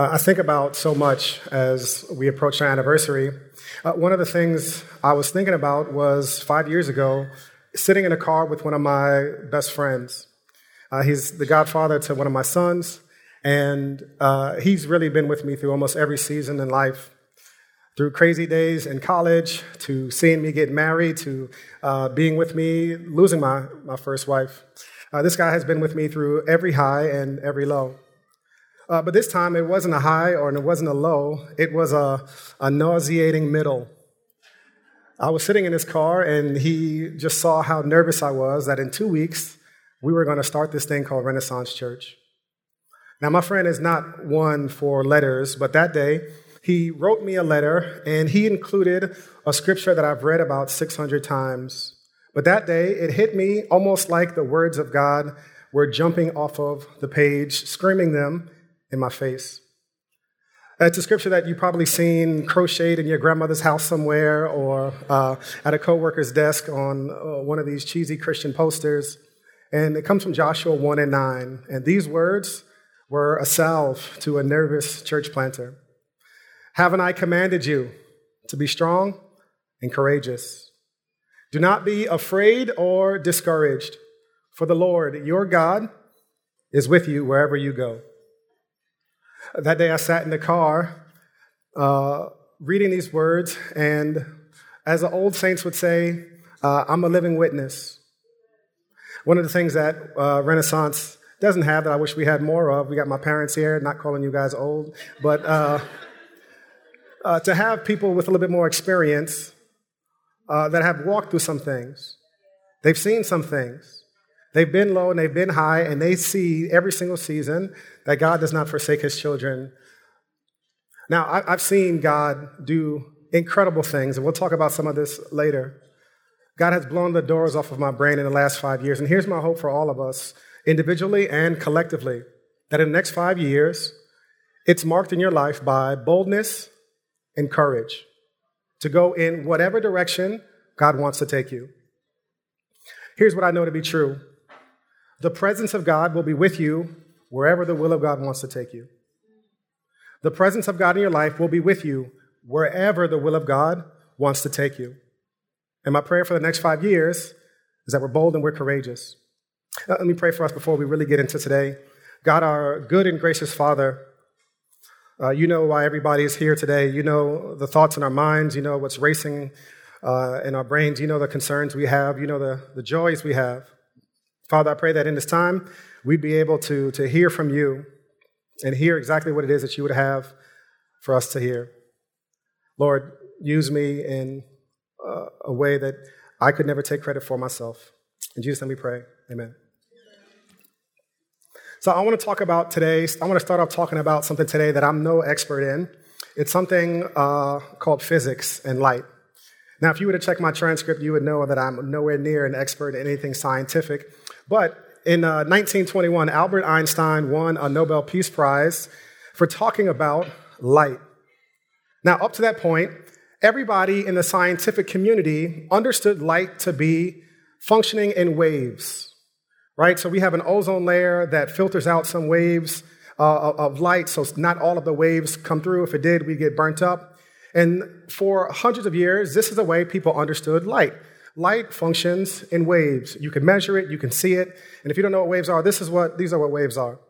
Uh, I think about so much as we approach our anniversary. Uh, one of the things I was thinking about was five years ago, sitting in a car with one of my best friends. Uh, he's the godfather to one of my sons, and uh, he's really been with me through almost every season in life. Through crazy days in college, to seeing me get married, to uh, being with me, losing my, my first wife. Uh, this guy has been with me through every high and every low. Uh, but this time it wasn't a high or it wasn't a low, it was a, a nauseating middle. I was sitting in his car and he just saw how nervous I was that in two weeks we were going to start this thing called Renaissance Church. Now, my friend is not one for letters, but that day he wrote me a letter and he included a scripture that I've read about 600 times. But that day it hit me almost like the words of God were jumping off of the page, screaming them in my face. It's a scripture that you've probably seen crocheted in your grandmother's house somewhere or uh, at a coworker's desk on uh, one of these cheesy Christian posters. And it comes from Joshua 1 and 9. And these words were a salve to a nervous church planter. Haven't I commanded you to be strong and courageous? Do not be afraid or discouraged, for the Lord your God is with you wherever you go. That day I sat in the car uh, reading these words, and as the old saints would say, uh, I'm a living witness. One of the things that uh, Renaissance doesn't have that I wish we had more of, we got my parents here, not calling you guys old, but uh, uh, to have people with a little bit more experience uh, that have walked through some things. They've seen some things. They've been low and they've been high, and they see every single season that God does not forsake his children. Now, I've seen God do incredible things, and we'll talk about some of this later. God has blown the doors off of my brain in the last five years, and here's my hope for all of us, individually and collectively, that in the next five years, it's marked in your life by boldness and courage to go in whatever direction God wants to take you. Here's what I know to be true the presence of God will be with you wherever the will of God wants to take you. The presence of God in your life will be with you wherever the will of God wants to take you. And my prayer for the next five years is that we're bold and we're courageous. Now, let me pray for us before we really get into today. God, our good and gracious Father, uh, you know why everybody is here today. You know the thoughts in our minds. You know what's racing uh, in our brains. You know the concerns we have. You know the, the joys we have. Father, I pray that in this time we'd be able to, to hear from you and hear exactly what it is that you would have for us to hear. Lord, use me in uh, a way that I could never take credit for myself. In Jesus' name we pray. Amen. So I want to talk about today, I want to start off talking about something today that I'm no expert in. It's something uh, called physics and light. Now, if you were to check my transcript, you would know that I'm nowhere near an expert in anything scientific. But in uh, 1921, Albert Einstein won a Nobel Peace Prize for talking about light. Now, up to that point, everybody in the scientific community understood light to be functioning in waves, right? So we have an ozone layer that filters out some waves uh, of light, so not all of the waves come through. If it did, we get burnt up. And for hundreds of years, this is the way people understood light. Light functions in waves. You can measure it, you can see it, and if you don't know what waves are, this is what these are what waves are.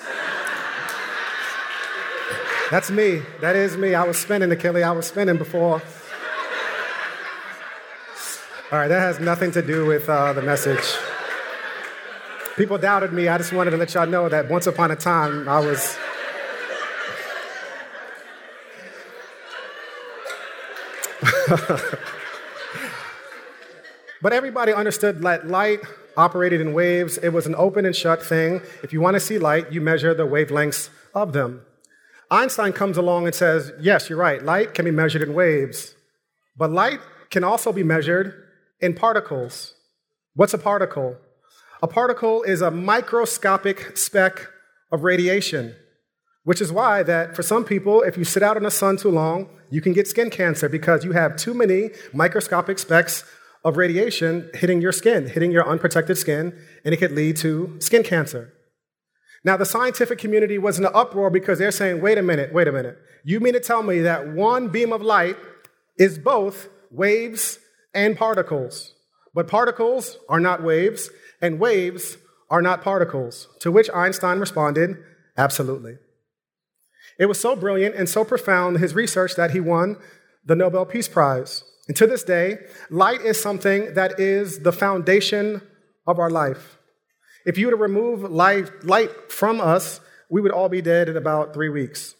That's me. That is me. I was spinning, Achille. I was spinning before. All right, that has nothing to do with uh, the message. People doubted me. I just wanted to let y'all know that once upon a time I was. But everybody understood that light operated in waves. It was an open and shut thing. If you want to see light, you measure the wavelengths of them. Einstein comes along and says, Yes, you're right. Light can be measured in waves, but light can also be measured in particles. What's a particle? A particle is a microscopic speck of radiation, which is why that for some people, if you sit out in the sun too long, you can get skin cancer because you have too many microscopic specks of radiation hitting your skin, hitting your unprotected skin, and it could lead to skin cancer. Now, the scientific community was in an uproar because they're saying, wait a minute, wait a minute. You mean to tell me that one beam of light is both waves and particles? But particles are not waves, and waves are not particles. To which Einstein responded, absolutely. It was so brilliant and so profound, his research, that he won the Nobel Peace Prize. And to this day, light is something that is the foundation of our life. If you were to remove light, light from us, we would all be dead in about three weeks.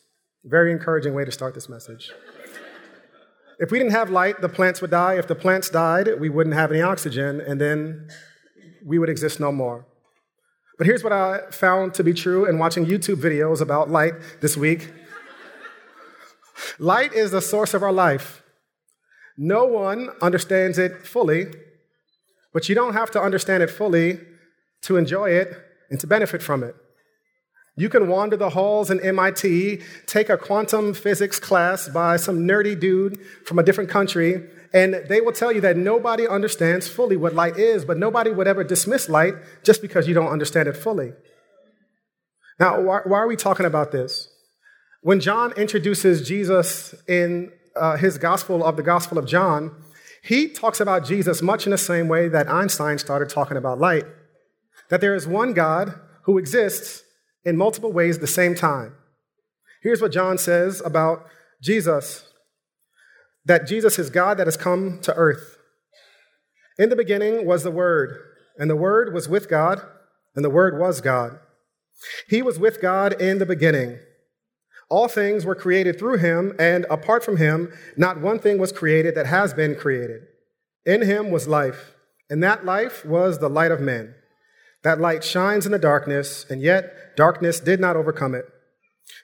Very encouraging way to start this message. if we didn't have light, the plants would die. If the plants died, we wouldn't have any oxygen, and then we would exist no more. But here's what I found to be true in watching YouTube videos about light this week light is the source of our life. No one understands it fully, but you don't have to understand it fully to enjoy it and to benefit from it. You can wander the halls in MIT, take a quantum physics class by some nerdy dude from a different country, and they will tell you that nobody understands fully what light is, but nobody would ever dismiss light just because you don't understand it fully. Now, why, why are we talking about this? When John introduces Jesus in uh, his gospel of the Gospel of John, he talks about Jesus much in the same way that Einstein started talking about light that there is one God who exists in multiple ways at the same time. Here's what John says about Jesus that Jesus is God that has come to earth. In the beginning was the Word, and the Word was with God, and the Word was God. He was with God in the beginning. All things were created through him, and apart from him, not one thing was created that has been created. In him was life, and that life was the light of men. That light shines in the darkness, and yet darkness did not overcome it.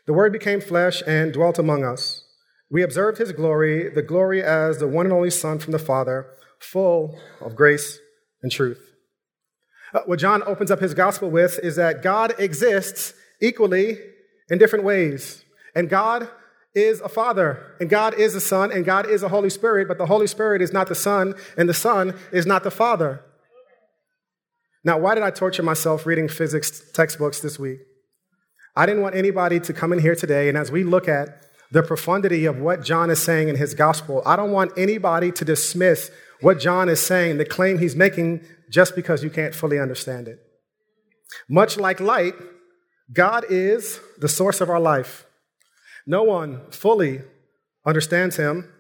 The Word became flesh and dwelt among us. We observed his glory, the glory as the one and only Son from the Father, full of grace and truth. Uh, what John opens up his gospel with is that God exists equally in different ways. And God is a Father, and God is a Son, and God is a Holy Spirit, but the Holy Spirit is not the Son, and the Son is not the Father. Now, why did I torture myself reading physics textbooks this week? I didn't want anybody to come in here today, and as we look at the profundity of what John is saying in his gospel. I don't want anybody to dismiss what John is saying, the claim he's making, just because you can't fully understand it. Much like light, God is the source of our life. No one fully understands him,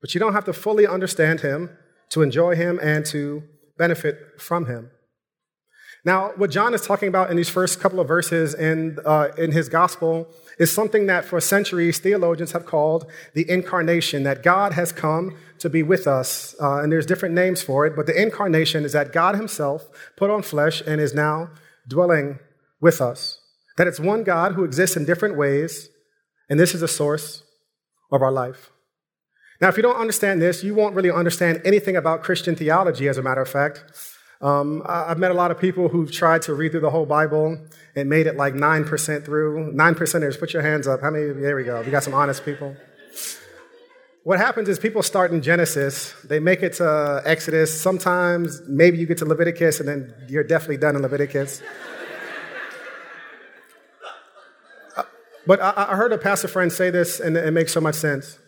but you don't have to fully understand him to enjoy him and to benefit from him. Now, what John is talking about in these first couple of verses in, uh, in his gospel is something that for centuries theologians have called the incarnation, that God has come to be with us. Uh, and there's different names for it, but the incarnation is that God himself put on flesh and is now dwelling with us. That it's one God who exists in different ways, and this is the source of our life. Now, if you don't understand this, you won't really understand anything about Christian theology, as a matter of fact. Um, I've met a lot of people who've tried to read through the whole Bible and made it like 9% through. 9 percenters, put your hands up. How many? There we go. We got some honest people. What happens is people start in Genesis, they make it to Exodus. Sometimes maybe you get to Leviticus, and then you're definitely done in Leviticus. Uh, but I, I heard a pastor friend say this, and it makes so much sense.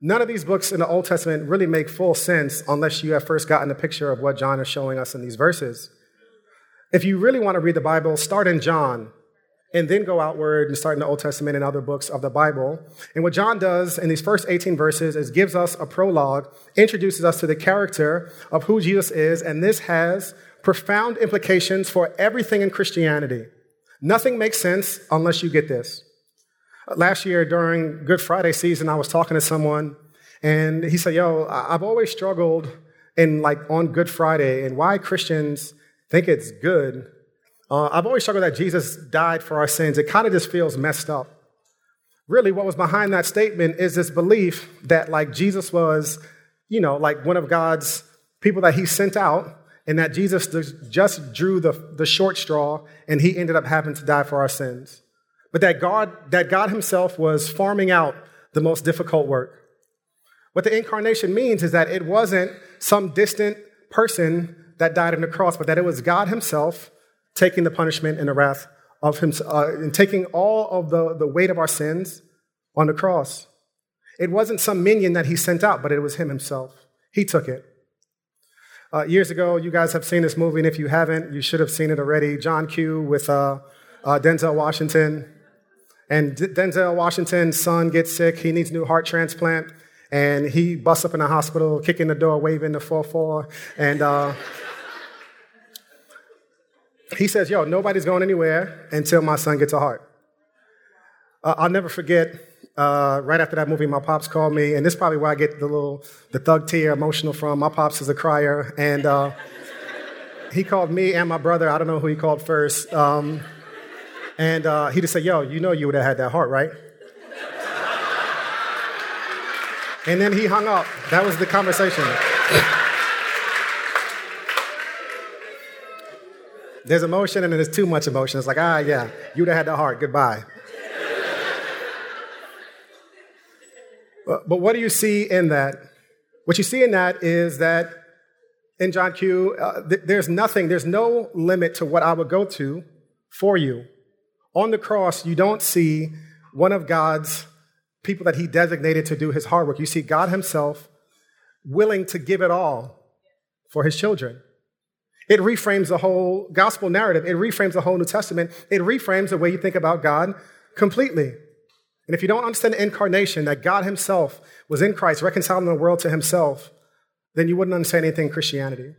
None of these books in the Old Testament really make full sense unless you have first gotten a picture of what John is showing us in these verses. If you really want to read the Bible, start in John and then go outward and start in the Old Testament and other books of the Bible. And what John does in these first 18 verses is gives us a prologue, introduces us to the character of who Jesus is, and this has profound implications for everything in Christianity. Nothing makes sense unless you get this. Last year during Good Friday season, I was talking to someone, and he said, Yo, I've always struggled in like on Good Friday and why Christians think it's good. Uh, I've always struggled that Jesus died for our sins. It kind of just feels messed up. Really, what was behind that statement is this belief that like Jesus was, you know, like one of God's people that he sent out, and that Jesus just drew the, the short straw, and he ended up having to die for our sins but that God, that God Himself was farming out the most difficult work. What the incarnation means is that it wasn't some distant person that died on the cross, but that it was God Himself taking the punishment and the wrath of him, uh, in taking all of the, the weight of our sins on the cross. It wasn't some minion that he sent out, but it was him himself. He took it. Uh, years ago, you guys have seen this movie, and if you haven't, you should have seen it already. John Q with uh, uh, Denzel Washington. And Denzel Washington's son gets sick. He needs a new heart transplant. And he busts up in the hospital, kicking the door, waving the 4 4. And uh, he says, Yo, nobody's going anywhere until my son gets a heart. Uh, I'll never forget uh, right after that movie, my pops called me, and this is probably where I get the little the thug tear emotional from. My pops is a crier, and uh, he called me and my brother. I don't know who he called first, um, and uh, he just said, "Yo, you know you would have had that heart, right?" and then he hung up. That was the conversation. There's emotion and there's too much emotion. It's like, ah, yeah, you'd have had the heart. Goodbye. But what do you see in that? What you see in that is that in John Q, uh, th- there's nothing, there's no limit to what I would go to for you. On the cross, you don't see one of God's people that he designated to do his hard work. You see God himself willing to give it all for his children. It reframes the whole gospel narrative. It reframes the whole New Testament. It reframes the way you think about God completely. And if you don't understand the incarnation, that God Himself was in Christ, reconciling the world to Himself, then you wouldn't understand anything in Christianity.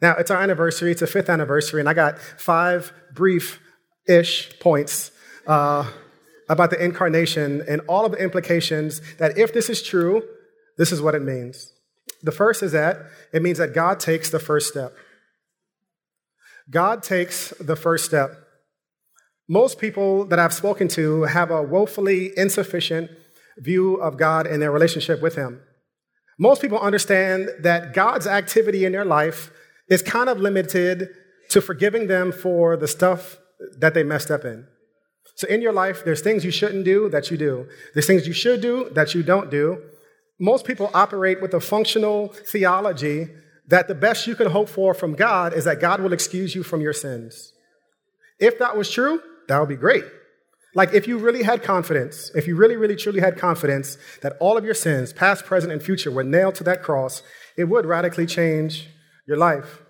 Now, it's our anniversary, it's a fifth anniversary, and I got five brief ish points uh, about the incarnation and all of the implications that if this is true, this is what it means. The first is that it means that God takes the first step. God takes the first step. Most people that I've spoken to have a woefully insufficient view of God and their relationship with Him. Most people understand that God's activity in their life is kind of limited to forgiving them for the stuff that they messed up in. So in your life, there's things you shouldn't do that you do. There's things you should do that you don't do. Most people operate with a functional theology that the best you can hope for from God is that God will excuse you from your sins. If that was true, that would be great. Like if you really had confidence, if you really, really, truly had confidence that all of your sins, past, present, and future, were nailed to that cross, it would radically change your life.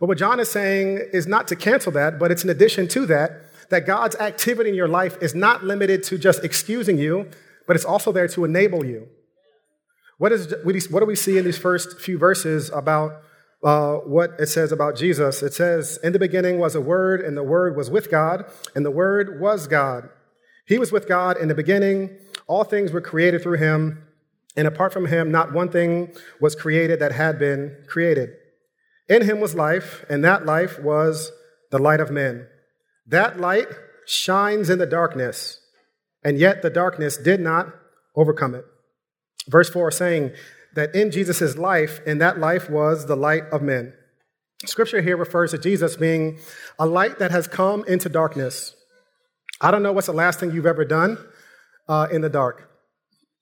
But what John is saying is not to cancel that, but it's in addition to that, that God's activity in your life is not limited to just excusing you, but it's also there to enable you. What, is, what do we see in these first few verses about uh, what it says about Jesus. It says, In the beginning was a word, and the word was with God, and the word was God. He was with God in the beginning. All things were created through him, and apart from him, not one thing was created that had been created. In him was life, and that life was the light of men. That light shines in the darkness, and yet the darkness did not overcome it. Verse 4 saying, that in Jesus' life, and that life was the light of men. Scripture here refers to Jesus being a light that has come into darkness. I don't know what's the last thing you've ever done uh, in the dark.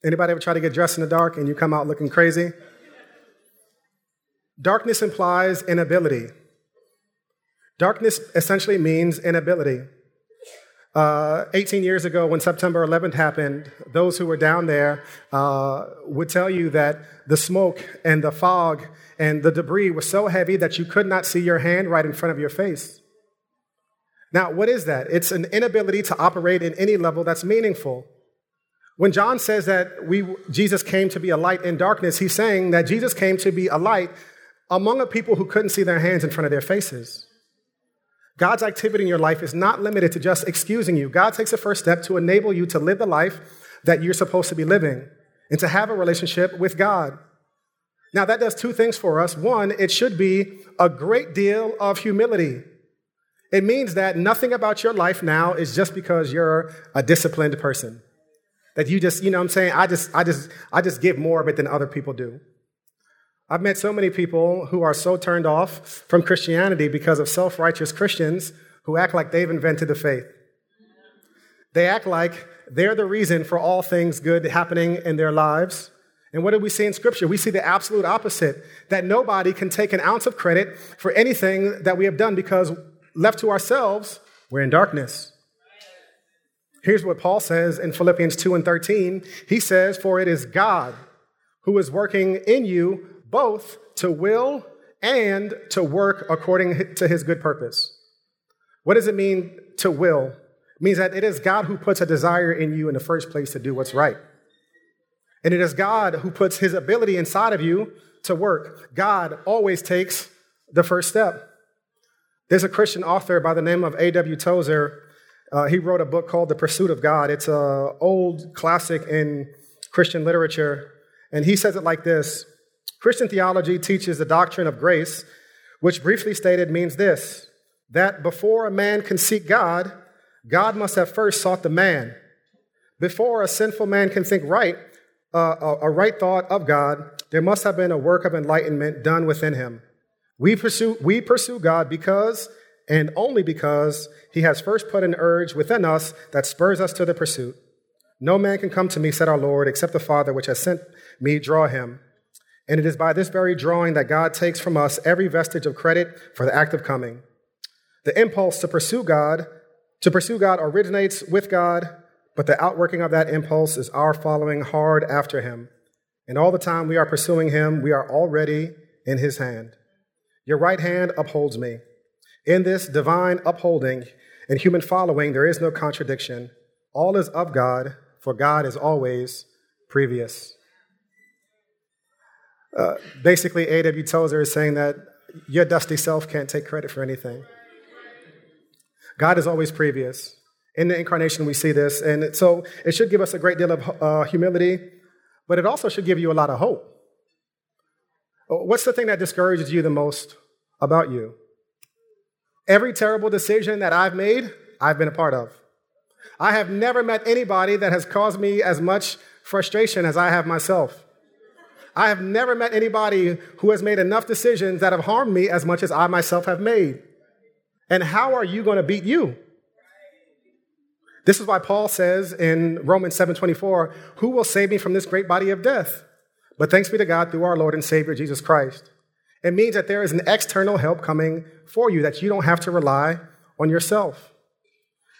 Anybody ever try to get dressed in the dark and you come out looking crazy? Darkness implies inability. Darkness essentially means inability. Uh, 18 years ago, when September 11th happened, those who were down there uh, would tell you that the smoke and the fog and the debris was so heavy that you could not see your hand right in front of your face. Now, what is that? It's an inability to operate in any level that's meaningful. When John says that we, Jesus came to be a light in darkness, he's saying that Jesus came to be a light among a people who couldn't see their hands in front of their faces. God's activity in your life is not limited to just excusing you. God takes the first step to enable you to live the life that you're supposed to be living and to have a relationship with God. Now, that does two things for us. One, it should be a great deal of humility. It means that nothing about your life now is just because you're a disciplined person. That you just, you know what I'm saying, I just, I just, I just give more of it than other people do. I've met so many people who are so turned off from Christianity because of self righteous Christians who act like they've invented the faith. They act like they're the reason for all things good happening in their lives. And what do we see in Scripture? We see the absolute opposite that nobody can take an ounce of credit for anything that we have done because left to ourselves, we're in darkness. Here's what Paul says in Philippians 2 and 13. He says, For it is God who is working in you both to will and to work according to his good purpose. What does it mean to will? It means that it is God who puts a desire in you in the first place to do what's right. And it is God who puts his ability inside of you to work. God always takes the first step. There's a Christian author by the name of A.W. Tozer uh, he wrote a book called The Pursuit of God. It's an old classic in Christian literature. And he says it like this Christian theology teaches the doctrine of grace, which briefly stated means this that before a man can seek God, God must have first sought the man. Before a sinful man can think right, uh, a, a right thought of God, there must have been a work of enlightenment done within him. We pursue, we pursue God because and only because he has first put an urge within us that spurs us to the pursuit. No man can come to me, said our Lord, except the Father which has sent me draw him. And it is by this very drawing that God takes from us every vestige of credit for the act of coming. The impulse to pursue God, to pursue God originates with God, but the outworking of that impulse is our following hard after him. And all the time we are pursuing him, we are already in his hand. Your right hand upholds me. In this divine upholding and human following, there is no contradiction. All is of God, for God is always previous. Uh, basically, A.W. Tozer is saying that your dusty self can't take credit for anything. God is always previous. In the incarnation, we see this. And so it should give us a great deal of uh, humility, but it also should give you a lot of hope. What's the thing that discourages you the most about you? Every terrible decision that I've made, I've been a part of. I have never met anybody that has caused me as much frustration as I have myself. I have never met anybody who has made enough decisions that have harmed me as much as I myself have made. And how are you going to beat you? This is why Paul says in Romans 7:24, "Who will save me from this great body of death?" But thanks be to God through our Lord and Savior Jesus Christ. It means that there is an external help coming for you, that you don't have to rely on yourself.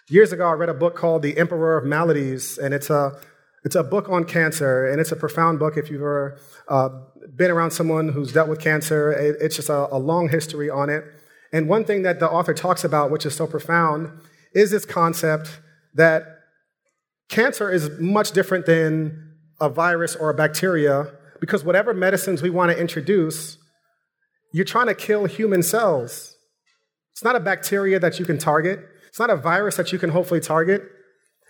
Years ago, I read a book called The Emperor of Maladies, and it's a, it's a book on cancer, and it's a profound book if you've ever uh, been around someone who's dealt with cancer. It, it's just a, a long history on it. And one thing that the author talks about, which is so profound, is this concept that cancer is much different than a virus or a bacteria because whatever medicines we want to introduce, you're trying to kill human cells. It's not a bacteria that you can target, it's not a virus that you can hopefully target.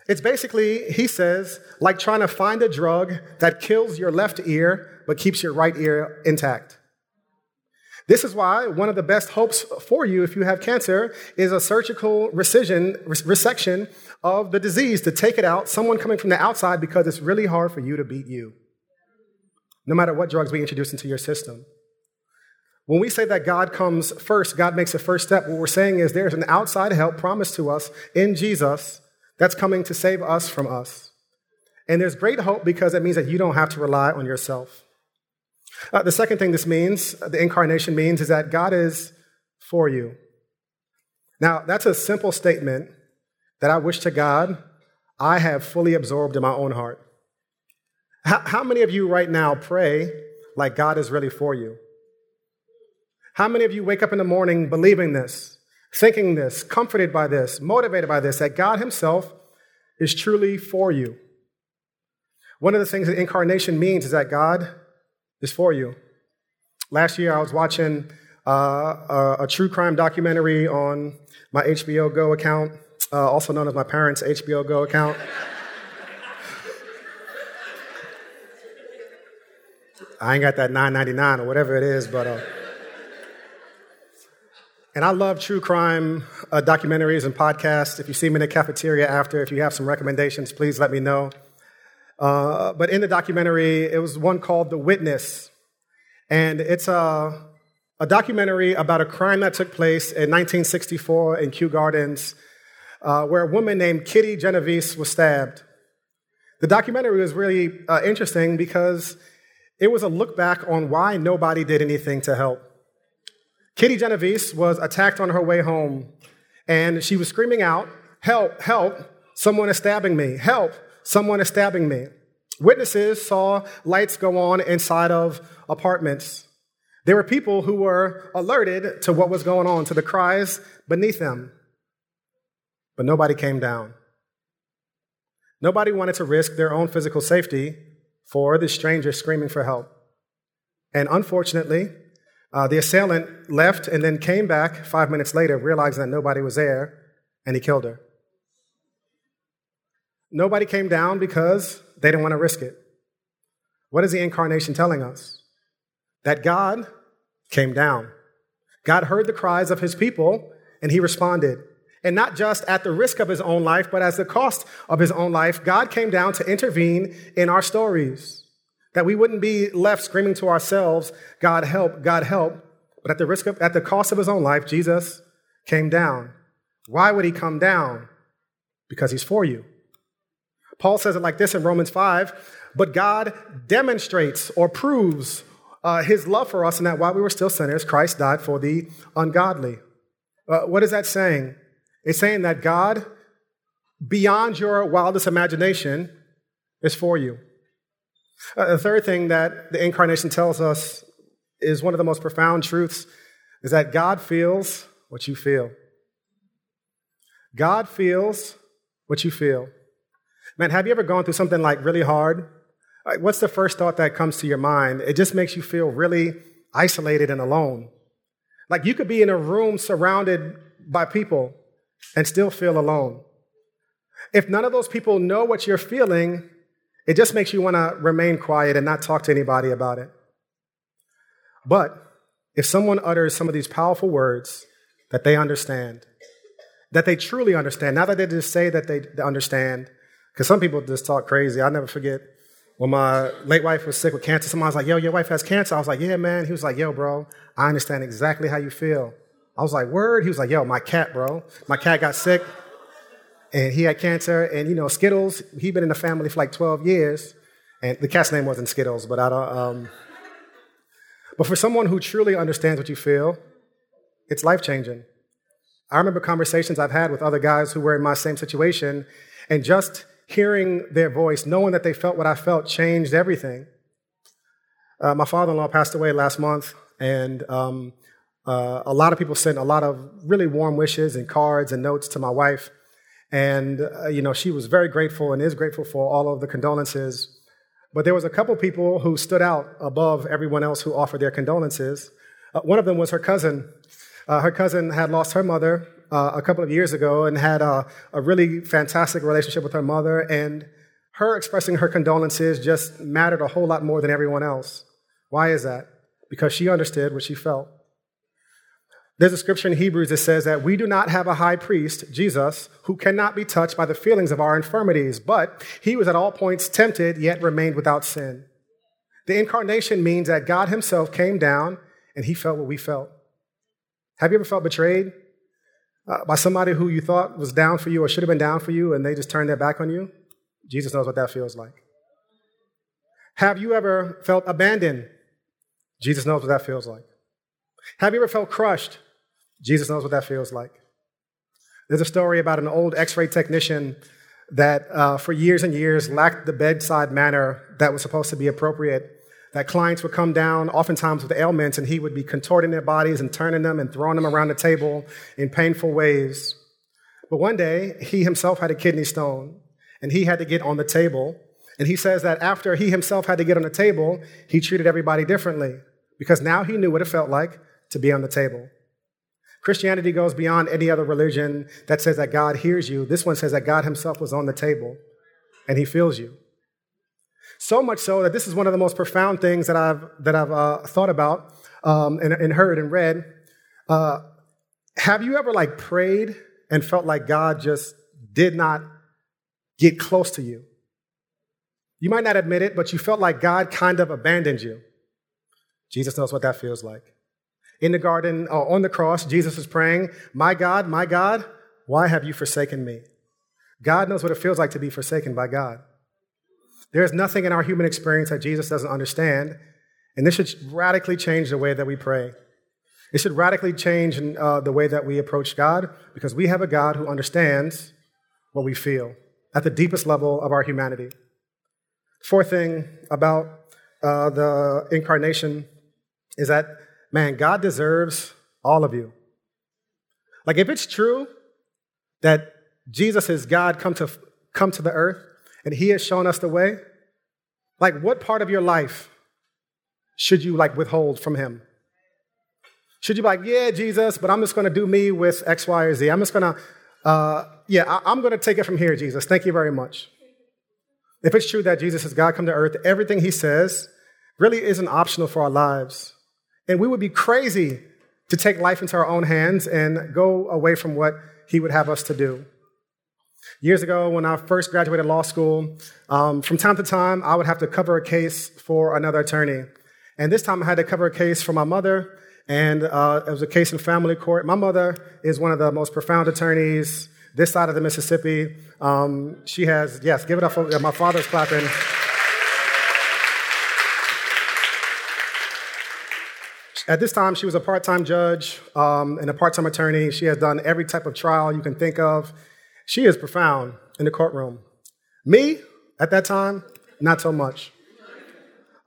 It's basically, he says, like trying to find a drug that kills your left ear but keeps your right ear intact. This is why one of the best hopes for you if you have cancer is a surgical resection, resection of the disease to take it out, someone coming from the outside, because it's really hard for you to beat you, no matter what drugs we introduce into your system. When we say that God comes first, God makes the first step, what we're saying is there's an outside help promised to us in Jesus that's coming to save us from us. And there's great hope because it means that you don't have to rely on yourself. Uh, the second thing this means, the incarnation means, is that God is for you. Now, that's a simple statement that I wish to God I have fully absorbed in my own heart. How, how many of you right now pray like God is really for you? How many of you wake up in the morning believing this, thinking this, comforted by this, motivated by this, that God Himself is truly for you? One of the things that incarnation means is that God is for you. Last year, I was watching uh, a, a, true crime documentary on my HBO Go account, uh, also known as my parents' HBO Go account. I ain't got that 9.99 or whatever it is, but. Uh, and I love true crime uh, documentaries and podcasts. If you see me in the cafeteria after, if you have some recommendations, please let me know. Uh, but in the documentary, it was one called The Witness. And it's a, a documentary about a crime that took place in 1964 in Kew Gardens, uh, where a woman named Kitty Genovese was stabbed. The documentary was really uh, interesting because it was a look back on why nobody did anything to help. Kitty Genovese was attacked on her way home, And she was screaming out, Help, help, someone is stabbing me. Help, someone is stabbing me. Witnesses saw lights go on inside of apartments. There were people who were alerted to what was going on, to the cries beneath them. But nobody came down. Nobody wanted to risk their own physical safety for the stranger screaming for help. And unfortunately, uh, the assailant left and then came back five minutes later, realizing that nobody was there, and he killed her. Nobody came down because they didn't want to risk it. What is the incarnation telling us? That God came down. God heard the cries of his people and he responded. And not just at the risk of his own life, but as the cost of his own life, God came down to intervene in our stories. That we wouldn't be left screaming to ourselves, God help, God help. But at the risk of, at the cost of his own life, Jesus came down. Why would he come down? Because he's for you. Paul says it like this in Romans 5 but God demonstrates or proves uh, his love for us in that while we were still sinners, Christ died for the ungodly. Uh, what is that saying? It's saying that God, beyond your wildest imagination, is for you. Uh, the third thing that the incarnation tells us is one of the most profound truths is that God feels what you feel. God feels what you feel. Man, have you ever gone through something like really hard? Like, what's the first thought that comes to your mind? It just makes you feel really isolated and alone. Like you could be in a room surrounded by people and still feel alone. If none of those people know what you're feeling, it just makes you want to remain quiet and not talk to anybody about it. But if someone utters some of these powerful words that they understand, that they truly understand, not that they just say that they understand, because some people just talk crazy. I'll never forget when my late wife was sick with cancer. Someone was like, yo, your wife has cancer. I was like, yeah, man. He was like, yo, bro, I understand exactly how you feel. I was like, word? He was like, yo, my cat, bro. My cat got sick and he had cancer. And, you know, Skittles, he'd been in the family for like 12 years. And the cat's name wasn't Skittles, but I don't. Um, but for someone who truly understands what you feel, it's life changing. I remember conversations I've had with other guys who were in my same situation, and just hearing their voice, knowing that they felt what I felt, changed everything. Uh, my father in law passed away last month, and um, uh, a lot of people sent a lot of really warm wishes and cards and notes to my wife. And, uh, you know, she was very grateful and is grateful for all of the condolences. But there was a couple people who stood out above everyone else who offered their condolences. Uh, one of them was her cousin. Uh, her cousin had lost her mother uh, a couple of years ago and had a, a really fantastic relationship with her mother. And her expressing her condolences just mattered a whole lot more than everyone else. Why is that? Because she understood what she felt. There's a scripture in Hebrews that says that we do not have a high priest, Jesus, who cannot be touched by the feelings of our infirmities, but he was at all points tempted, yet remained without sin. The incarnation means that God himself came down and he felt what we felt. Have you ever felt betrayed? uh, by somebody who you thought was down for you or should have been down for you and they just turned their back on you? Jesus knows what that feels like. Have you ever felt abandoned? Jesus knows what that feels like. Have you ever felt crushed? Jesus knows what that feels like. There's a story about an old x ray technician that uh, for years and years lacked the bedside manner that was supposed to be appropriate that clients would come down, oftentimes with ailments, and he would be contorting their bodies and turning them and throwing them around the table in painful ways. But one day, he himself had a kidney stone, and he had to get on the table. And he says that after he himself had to get on the table, he treated everybody differently because now he knew what it felt like to be on the table. Christianity goes beyond any other religion that says that God hears you. This one says that God himself was on the table and he feels you. So much so that this is one of the most profound things that I've, that I've uh, thought about um, and, and, heard and read. Uh, have you ever like prayed and felt like God just did not get close to you? You might not admit it, but you felt like God kind of abandoned you. Jesus knows what that feels like. In the garden, uh, on the cross, Jesus is praying, My God, my God, why have you forsaken me? God knows what it feels like to be forsaken by God. There's nothing in our human experience that Jesus doesn't understand, and this should radically change the way that we pray. It should radically change uh, the way that we approach God because we have a God who understands what we feel at the deepest level of our humanity. Fourth thing about uh, the incarnation is that, man, God deserves all of you. Like, if it's true that Jesus is God come to, come to the earth and he has shown us the way, like, what part of your life should you like withhold from him? Should you be like, yeah, Jesus, but I'm just going to do me with X, Y, or Z. I'm just going to, uh, yeah, I- I'm going to take it from here, Jesus. Thank you very much. If it's true that Jesus is God come to earth, everything he says really isn't optional for our lives. And we would be crazy to take life into our own hands and go away from what he would have us to do. Years ago, when I first graduated law school, um, from time to time, I would have to cover a case for another attorney. And this time I had to cover a case for my mother, and uh, it was a case in family court. My mother is one of the most profound attorneys this side of the Mississippi. Um, she has, yes, give it up for my father's clapping. At this time, she was a part time judge um, and a part time attorney. She has done every type of trial you can think of. She is profound in the courtroom. Me, at that time, not so much.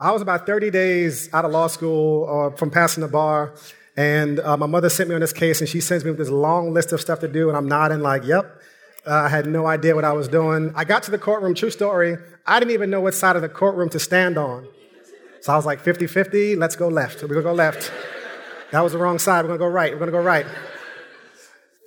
I was about 30 days out of law school uh, from passing the bar, and uh, my mother sent me on this case, and she sends me with this long list of stuff to do, and I'm nodding like, yep. Uh, I had no idea what I was doing. I got to the courtroom, true story. I didn't even know what side of the courtroom to stand on. So I was like 50 50, let's go left. We're gonna go left. That was the wrong side. We're gonna go right. We're gonna go right.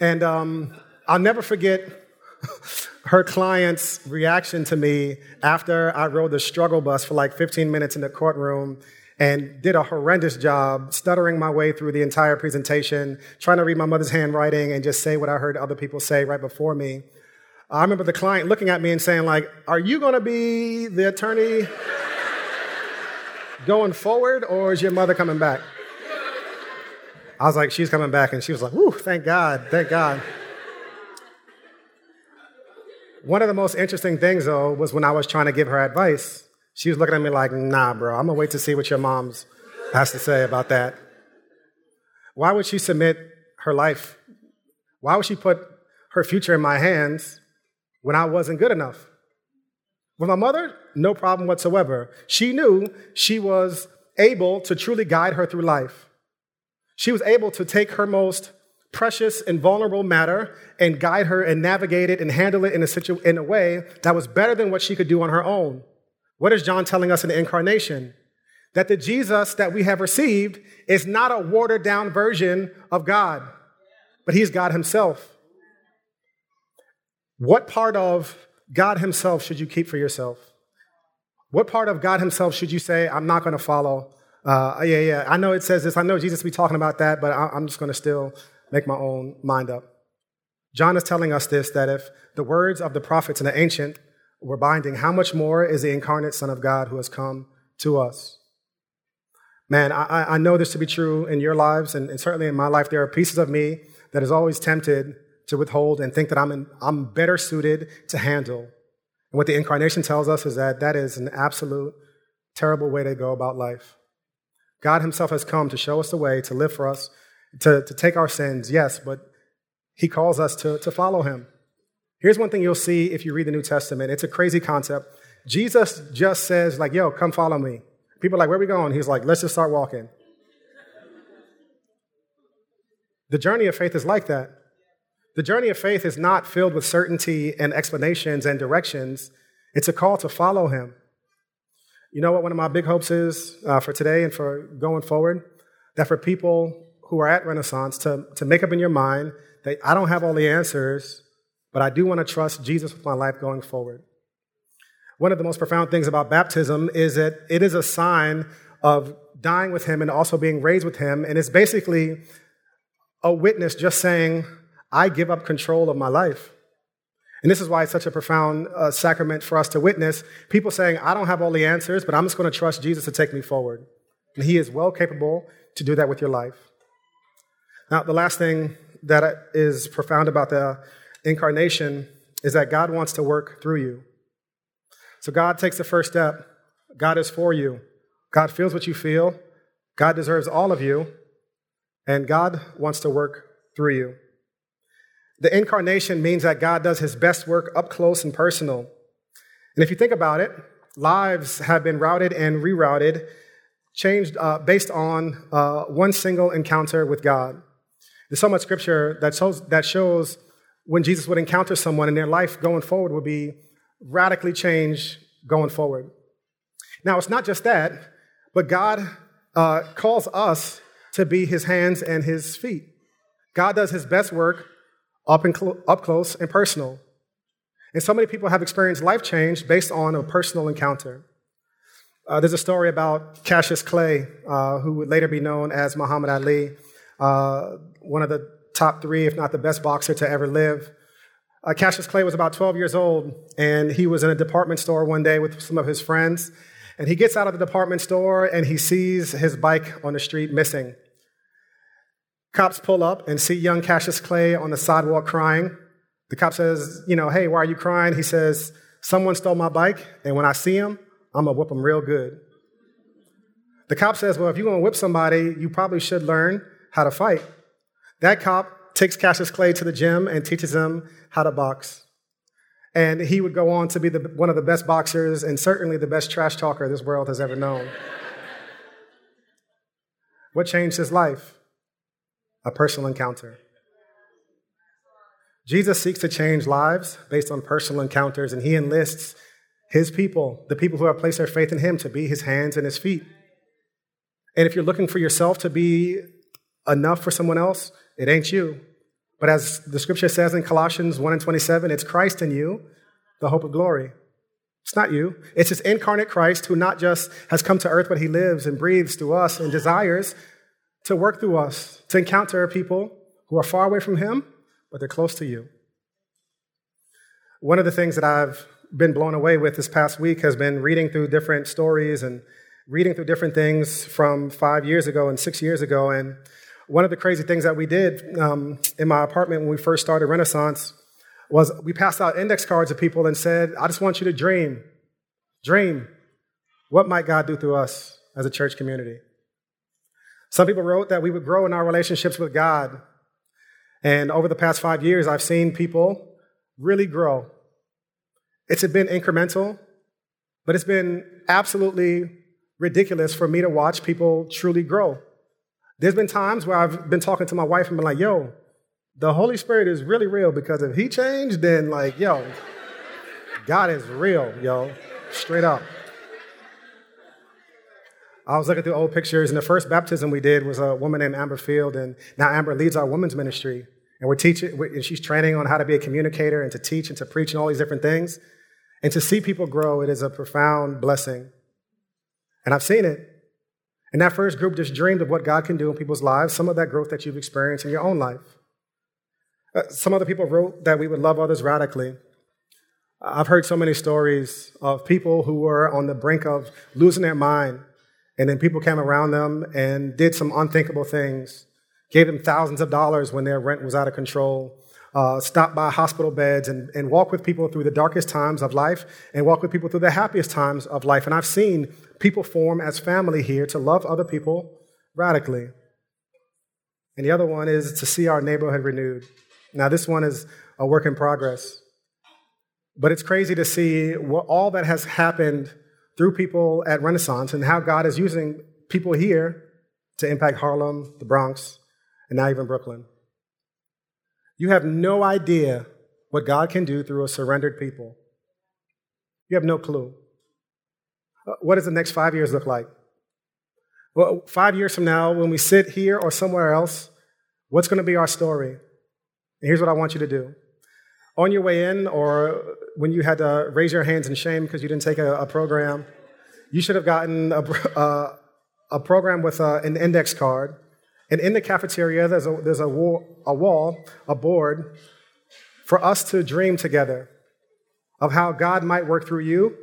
And um, I'll never forget her client's reaction to me after I rode the struggle bus for like 15 minutes in the courtroom and did a horrendous job stuttering my way through the entire presentation, trying to read my mother's handwriting and just say what I heard other people say right before me. I remember the client looking at me and saying, like, are you gonna be the attorney going forward or is your mother coming back? I was like, she's coming back. And she was like, whew, thank God, thank God. One of the most interesting things, though, was when I was trying to give her advice. She was looking at me like, nah, bro, I'm gonna wait to see what your mom's has to say about that. Why would she submit her life? Why would she put her future in my hands when I wasn't good enough? With my mother, no problem whatsoever. She knew she was able to truly guide her through life. She was able to take her most precious and vulnerable matter and guide her and navigate it and handle it in a, situ- in a way that was better than what she could do on her own. What is John telling us in the incarnation? That the Jesus that we have received is not a watered down version of God, but he's God himself. What part of God himself should you keep for yourself? What part of God himself should you say, I'm not going to follow? Uh, yeah, yeah, I know it says this. I know Jesus be talking about that, but I'm just going to still make my own mind up. John is telling us this that if the words of the prophets and the ancient were binding, how much more is the incarnate Son of God who has come to us? Man, I, I know this to be true in your lives, and, and certainly in my life. There are pieces of me that is always tempted to withhold and think that I'm, in, I'm better suited to handle. And what the incarnation tells us is that that is an absolute terrible way to go about life. God Himself has come to show us the way to live for us, to, to take our sins, yes, but He calls us to, to follow Him. Here's one thing you'll see if you read the New Testament it's a crazy concept. Jesus just says, like, yo, come follow me. People are like, where are we going? He's like, let's just start walking. The journey of faith is like that. The journey of faith is not filled with certainty and explanations and directions. It's a call to follow him. You know what one of my big hopes is uh, for today and for going forward? That for people who are at Renaissance, to, to make up in your mind that I don't have all the answers, but I do want to trust Jesus with my life going forward. One of the most profound things about baptism is that it is a sign of dying with him and also being raised with him. And it's basically a witness just saying, I give up control of my life. And this is why it's such a profound uh, sacrament for us to witness. People saying, I don't have all the answers, but I'm just going to trust Jesus to take me forward. And he is well capable to do that with your life. Now, the last thing that is profound about the incarnation is that God wants to work through you. So God takes the first step. God is for you. God feels what you feel. God deserves all of you. and God wants to work through you. The incarnation means that God does his best work up close and personal. And if you think about it, lives have been routed and rerouted, changed uh, based on uh, one single encounter with God. There's so much scripture that shows, that shows when Jesus would encounter someone and their life going forward would be radically changed going forward. Now, it's not just that, but God uh, calls us to be his hands and his feet. God does his best work up, and cl- up close and personal. And so many people have experienced life change based on a personal encounter. Uh, there's a story about Cassius Clay, uh, who would later be known as Muhammad Ali, uh, one of the top three, if not the best boxer to ever live. Uh, Cassius Clay was about 12 years old, and he was in a department store one day with some of his friends. And he gets out of the department store and he sees his bike on the street missing. Cops pull up and see young Cassius Clay on the sidewalk crying. The cop says, You know, hey, why are you crying? He says, Someone stole my bike, and when I see him, I'm gonna whip him real good. The cop says, Well, if you're gonna whip somebody, you probably should learn how to fight. That cop takes Cassius Clay to the gym and teaches him how to box. And he would go on to be the, one of the best boxers and certainly the best trash talker this world has ever known. what changed his life? A personal encounter. Jesus seeks to change lives based on personal encounters, and he enlists his people, the people who have placed their faith in him, to be his hands and his feet. And if you're looking for yourself to be enough for someone else, it ain't you. But as the scripture says in Colossians 1 and 27, it's Christ in you, the hope of glory. It's not you. It's this incarnate Christ who not just has come to earth, but he lives and breathes through us and desires to work through us, to encounter people who are far away from him, but they're close to you. One of the things that I've been blown away with this past week has been reading through different stories and reading through different things from five years ago and six years ago. And one of the crazy things that we did um, in my apartment when we first started Renaissance was we passed out index cards to people and said, I just want you to dream. Dream. What might God do through us as a church community? Some people wrote that we would grow in our relationships with God. And over the past five years, I've seen people really grow. It's been incremental, but it's been absolutely ridiculous for me to watch people truly grow. There's been times where I've been talking to my wife and been like, yo, the Holy Spirit is really real because if He changed, then like, yo, God is real, yo, straight up. I was looking through old pictures, and the first baptism we did was a woman named Amber Field, and now Amber leads our women's ministry, and we're teaching, and she's training on how to be a communicator and to teach and to preach and all these different things. And to see people grow, it is a profound blessing. And I've seen it. And that first group just dreamed of what God can do in people's lives, some of that growth that you've experienced in your own life. Uh, some other people wrote that we would love others radically. I've heard so many stories of people who were on the brink of losing their mind, and then people came around them and did some unthinkable things, gave them thousands of dollars when their rent was out of control, uh, stop by hospital beds and, and walk with people through the darkest times of life and walk with people through the happiest times of life. And I've seen people form as family here to love other people radically. And the other one is to see our neighborhood renewed. Now, this one is a work in progress. But it's crazy to see what, all that has happened through people at Renaissance and how God is using people here to impact Harlem, the Bronx, and now even Brooklyn. You have no idea what God can do through a surrendered people. You have no clue. Uh, what does the next five years look like? Well, five years from now, when we sit here or somewhere else, what's going to be our story? And here's what I want you to do. On your way in, or when you had to raise your hands in shame because you didn't take a, a, program, you should have gotten a, uh, a program with a, uh, an index card and in the cafeteria, there's a, there's a wall, a wall, a board for us to dream together of how God might work through you,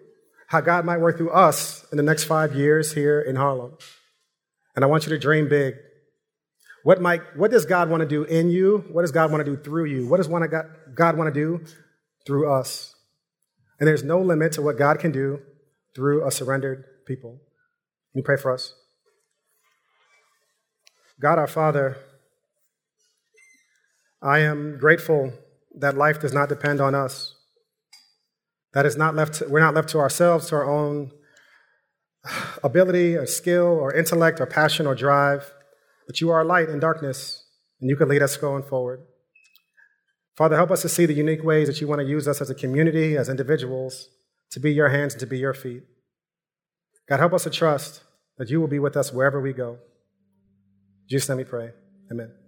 how God might work through us in the next five years here in Harlem. And I want you to dream big. What, might, what does God want to do in you? What does God want to do through you? What does God want to do through us? And there's no limit to what God can do through a surrendered people. You pray for us? God our Father, I am grateful that life does not depend on us. That is not left to, we're not left to ourselves, to our own ability or skill or intellect or passion or drive, but you are light in darkness and you can lead us going forward. Father, help us to see the unique ways that you want to use us as a community, as individuals, to be your hands and to be your feet. God, help us to trust that you will be with us wherever we go. Jesus' name we pray. Amen.